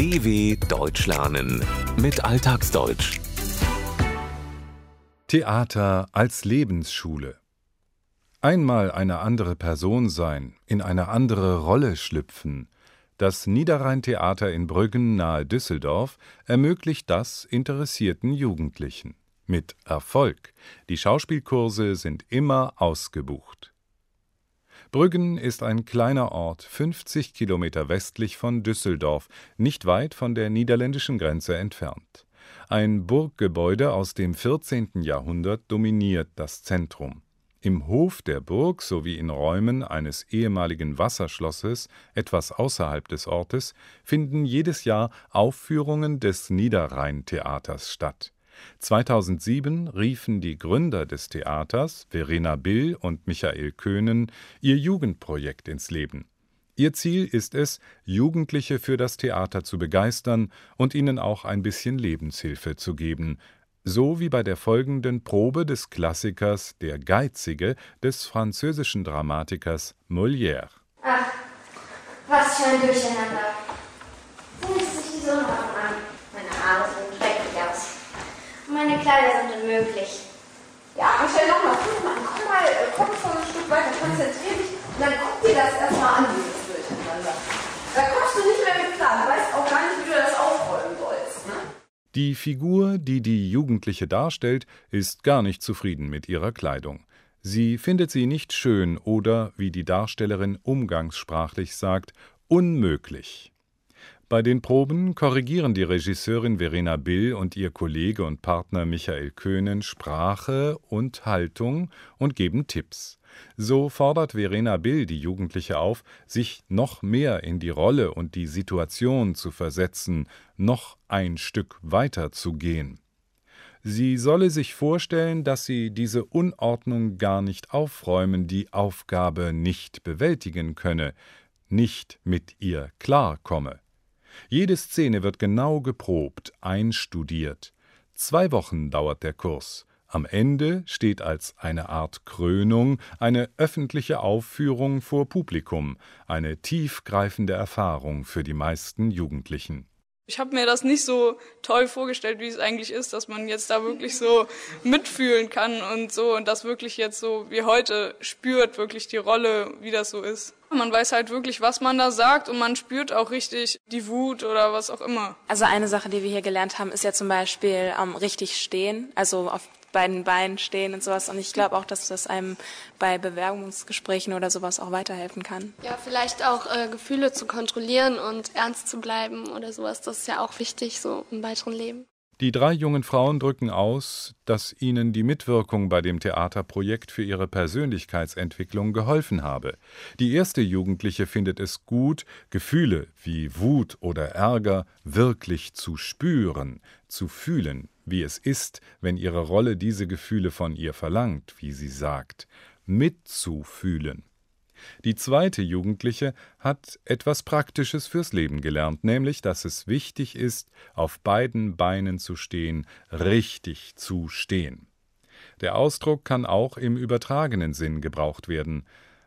DW Deutsch lernen mit Alltagsdeutsch. Theater als Lebensschule. Einmal eine andere Person sein, in eine andere Rolle schlüpfen. Das Niederrhein-Theater in Brüggen nahe Düsseldorf ermöglicht das interessierten Jugendlichen. Mit Erfolg. Die Schauspielkurse sind immer ausgebucht. Brüggen ist ein kleiner Ort, 50 Kilometer westlich von Düsseldorf, nicht weit von der niederländischen Grenze entfernt. Ein Burggebäude aus dem 14. Jahrhundert dominiert das Zentrum. Im Hof der Burg sowie in Räumen eines ehemaligen Wasserschlosses etwas außerhalb des Ortes finden jedes Jahr Aufführungen des Niederrhein-Theaters statt 2007 riefen die Gründer des Theaters, Verena Bill und Michael Köhnen, ihr Jugendprojekt ins Leben. Ihr Ziel ist es, Jugendliche für das Theater zu begeistern und ihnen auch ein bisschen Lebenshilfe zu geben, so wie bei der folgenden Probe des Klassikers Der Geizige des französischen Dramatikers Molière. Ach, was für ein Durcheinander. Sie sich die Sonne an. Meine Haare sind Kleider sind unmöglich. Ja, Michelle, nochmal, guck mal, komm mal, äh, komm schon ein Stück weiter, konzentrier dich und dann guck dir das erstmal an, dieses Durcheinander. Da kommst du nicht mehr mit klar, du weißt auch gar nicht, wie du das aufräumen sollst. Ne? Die Figur, die die Jugendliche darstellt, ist gar nicht zufrieden mit ihrer Kleidung. Sie findet sie nicht schön oder, wie die Darstellerin umgangssprachlich sagt, unmöglich. Bei den Proben korrigieren die Regisseurin Verena Bill und ihr Kollege und Partner Michael Köhnen Sprache und Haltung und geben Tipps. So fordert Verena Bill die Jugendliche auf, sich noch mehr in die Rolle und die Situation zu versetzen, noch ein Stück weiter zu gehen. Sie solle sich vorstellen, dass sie diese Unordnung gar nicht aufräumen, die Aufgabe nicht bewältigen könne, nicht mit ihr klarkomme. Jede Szene wird genau geprobt, einstudiert. Zwei Wochen dauert der Kurs. Am Ende steht als eine Art Krönung eine öffentliche Aufführung vor Publikum, eine tiefgreifende Erfahrung für die meisten Jugendlichen. Ich habe mir das nicht so toll vorgestellt, wie es eigentlich ist, dass man jetzt da wirklich so mitfühlen kann und so und das wirklich jetzt so wie heute spürt, wirklich die Rolle, wie das so ist. Man weiß halt wirklich, was man da sagt und man spürt auch richtig die Wut oder was auch immer. Also eine Sache, die wir hier gelernt haben, ist ja zum Beispiel ähm, richtig stehen, also auf beiden Beinen stehen und sowas. Und ich glaube auch, dass das einem bei Bewerbungsgesprächen oder sowas auch weiterhelfen kann. Ja, vielleicht auch äh, Gefühle zu kontrollieren und ernst zu bleiben oder sowas. Das ist ja auch wichtig so im weiteren Leben. Die drei jungen Frauen drücken aus, dass ihnen die Mitwirkung bei dem Theaterprojekt für ihre Persönlichkeitsentwicklung geholfen habe. Die erste Jugendliche findet es gut, Gefühle wie Wut oder Ärger wirklich zu spüren, zu fühlen, wie es ist, wenn ihre Rolle diese Gefühle von ihr verlangt, wie sie sagt, mitzufühlen. Die zweite Jugendliche hat etwas Praktisches fürs Leben gelernt, nämlich, dass es wichtig ist, auf beiden Beinen zu stehen, richtig zu stehen. Der Ausdruck kann auch im übertragenen Sinn gebraucht werden.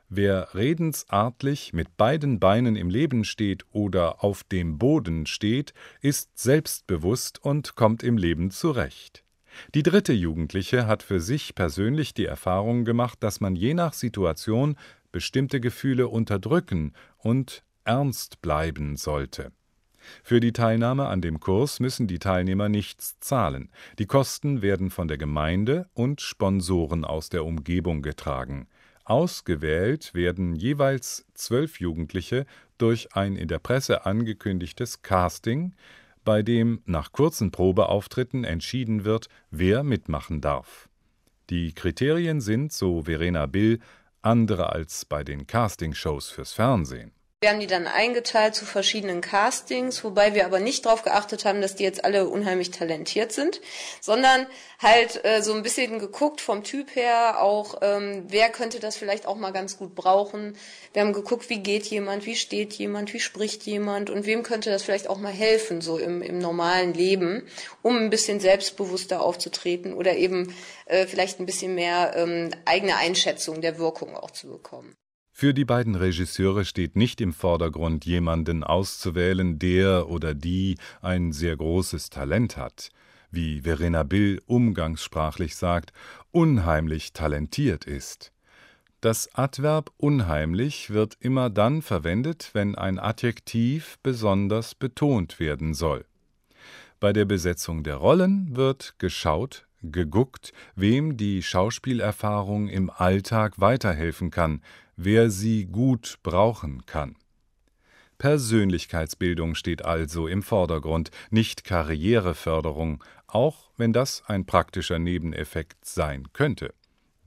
Wer redensartlich mit beiden Beinen im Leben steht oder auf dem Boden steht, ist selbstbewusst und kommt im Leben zurecht. Die dritte Jugendliche hat für sich persönlich die Erfahrung gemacht, dass man je nach Situation bestimmte Gefühle unterdrücken und ernst bleiben sollte. Für die Teilnahme an dem Kurs müssen die Teilnehmer nichts zahlen. Die Kosten werden von der Gemeinde und Sponsoren aus der Umgebung getragen. Ausgewählt werden jeweils zwölf Jugendliche durch ein in der Presse angekündigtes Casting, bei dem nach kurzen Probeauftritten entschieden wird, wer mitmachen darf. Die Kriterien sind, so Verena Bill, andere als bei den Castingshows fürs Fernsehen. Wir haben die dann eingeteilt zu verschiedenen Castings, wobei wir aber nicht darauf geachtet haben, dass die jetzt alle unheimlich talentiert sind, sondern halt äh, so ein bisschen geguckt vom Typ her, auch ähm, wer könnte das vielleicht auch mal ganz gut brauchen. Wir haben geguckt, wie geht jemand, wie steht jemand, wie spricht jemand und wem könnte das vielleicht auch mal helfen, so im, im normalen Leben, um ein bisschen selbstbewusster aufzutreten oder eben äh, vielleicht ein bisschen mehr ähm, eigene Einschätzung der Wirkung auch zu bekommen. Für die beiden Regisseure steht nicht im Vordergrund, jemanden auszuwählen, der oder die ein sehr großes Talent hat, wie Verena Bill umgangssprachlich sagt, unheimlich talentiert ist. Das Adverb unheimlich wird immer dann verwendet, wenn ein Adjektiv besonders betont werden soll. Bei der Besetzung der Rollen wird geschaut, geguckt, wem die Schauspielerfahrung im Alltag weiterhelfen kann, wer sie gut brauchen kann. Persönlichkeitsbildung steht also im Vordergrund, nicht Karriereförderung, auch wenn das ein praktischer Nebeneffekt sein könnte.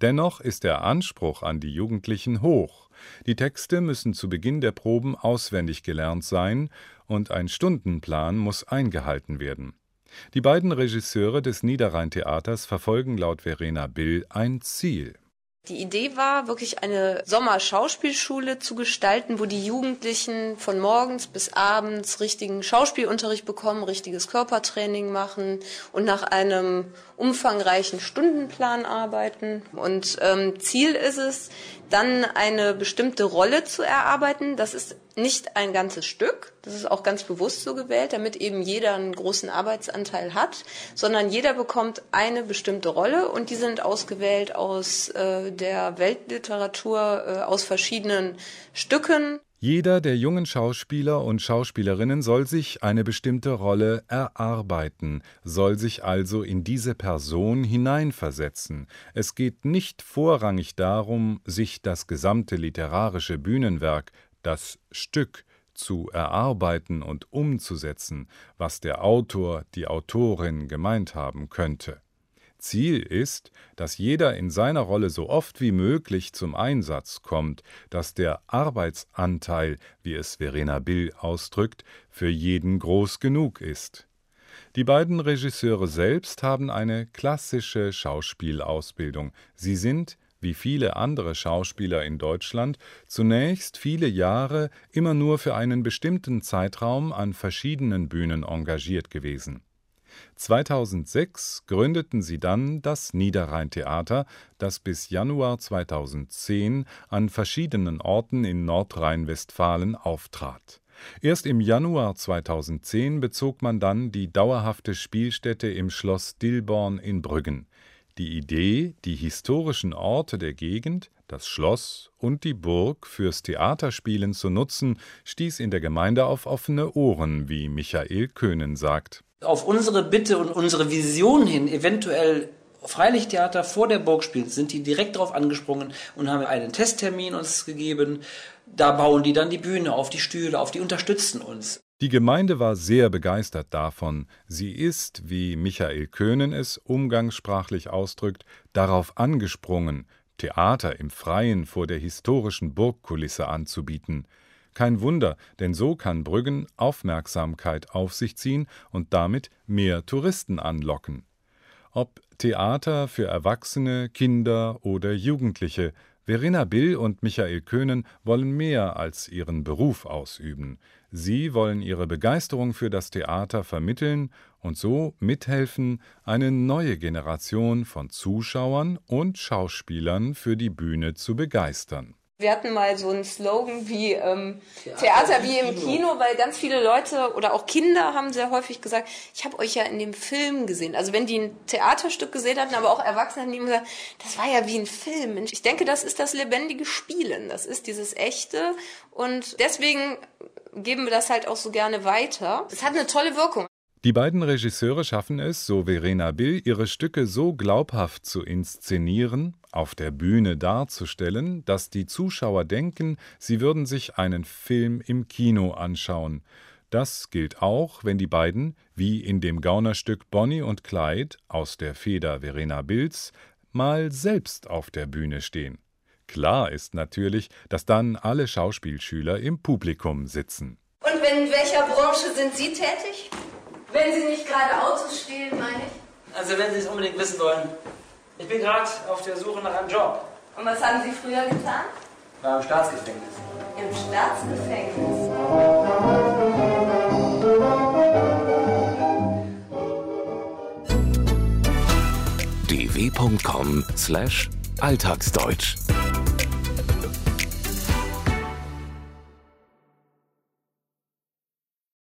Dennoch ist der Anspruch an die Jugendlichen hoch. Die Texte müssen zu Beginn der Proben auswendig gelernt sein und ein Stundenplan muss eingehalten werden. Die beiden Regisseure des Niederrhein-Theaters verfolgen laut Verena Bill ein Ziel. Die Idee war, wirklich eine Sommerschauspielschule zu gestalten, wo die Jugendlichen von morgens bis abends richtigen Schauspielunterricht bekommen, richtiges Körpertraining machen und nach einem umfangreichen Stundenplan arbeiten. Und ähm, Ziel ist es, dann eine bestimmte Rolle zu erarbeiten. Das ist nicht ein ganzes Stück, das ist auch ganz bewusst so gewählt, damit eben jeder einen großen Arbeitsanteil hat, sondern jeder bekommt eine bestimmte Rolle und die sind ausgewählt aus äh, der Weltliteratur, äh, aus verschiedenen Stücken. Jeder der jungen Schauspieler und Schauspielerinnen soll sich eine bestimmte Rolle erarbeiten, soll sich also in diese Person hineinversetzen. Es geht nicht vorrangig darum, sich das gesamte literarische Bühnenwerk, das Stück, zu erarbeiten und umzusetzen, was der Autor, die Autorin gemeint haben könnte. Ziel ist, dass jeder in seiner Rolle so oft wie möglich zum Einsatz kommt, dass der Arbeitsanteil, wie es Verena Bill ausdrückt, für jeden groß genug ist. Die beiden Regisseure selbst haben eine klassische Schauspielausbildung. Sie sind, wie viele andere Schauspieler in Deutschland, zunächst viele Jahre immer nur für einen bestimmten Zeitraum an verschiedenen Bühnen engagiert gewesen. 2006 gründeten sie dann das Niederrhein-Theater, das bis Januar 2010 an verschiedenen Orten in Nordrhein-Westfalen auftrat. Erst im Januar 2010 bezog man dann die dauerhafte Spielstätte im Schloss Dillborn in Brüggen. Die Idee, die historischen Orte der Gegend, das Schloss und die Burg fürs Theaterspielen zu nutzen, stieß in der Gemeinde auf offene Ohren, wie Michael Köhnen sagt. Auf unsere Bitte und unsere Vision hin, eventuell Freilichttheater vor der Burg spielen, sind die direkt darauf angesprungen und haben einen Testtermin uns gegeben. Da bauen die dann die Bühne auf, die Stühle auf, die unterstützen uns. Die Gemeinde war sehr begeistert davon. Sie ist, wie Michael Köhnen es umgangssprachlich ausdrückt, darauf angesprungen, Theater im Freien vor der historischen Burgkulisse anzubieten. Kein Wunder, denn so kann Brüggen Aufmerksamkeit auf sich ziehen und damit mehr Touristen anlocken. Ob Theater für Erwachsene, Kinder oder Jugendliche, Verena Bill und Michael Köhnen wollen mehr als ihren Beruf ausüben. Sie wollen ihre Begeisterung für das Theater vermitteln und so mithelfen, eine neue Generation von Zuschauern und Schauspielern für die Bühne zu begeistern. Wir hatten mal so einen Slogan wie ähm, Theater, Theater wie im Kino. Kino, weil ganz viele Leute oder auch Kinder haben sehr häufig gesagt, ich habe euch ja in dem Film gesehen. Also wenn die ein Theaterstück gesehen hatten, aber auch Erwachsene haben die immer gesagt, das war ja wie ein Film. Ich denke, das ist das lebendige Spielen. Das ist dieses echte und deswegen geben wir das halt auch so gerne weiter. Es hat eine tolle Wirkung. Die beiden Regisseure schaffen es, so Verena Bill, ihre Stücke so glaubhaft zu inszenieren, auf der Bühne darzustellen, dass die Zuschauer denken, sie würden sich einen Film im Kino anschauen. Das gilt auch, wenn die beiden, wie in dem Gaunerstück Bonnie und Clyde aus der Feder Verena Bills, mal selbst auf der Bühne stehen. Klar ist natürlich, dass dann alle Schauspielschüler im Publikum sitzen. Und in welcher Branche sind Sie tätig? Wenn Sie nicht gerade Autos stehlen, meine ich. Also wenn Sie es unbedingt wissen wollen. Ich bin gerade auf der Suche nach einem Job. Und was haben Sie früher getan? War im Staatsgefängnis. Im Staatsgefängnis. dw.com/alltagsdeutsch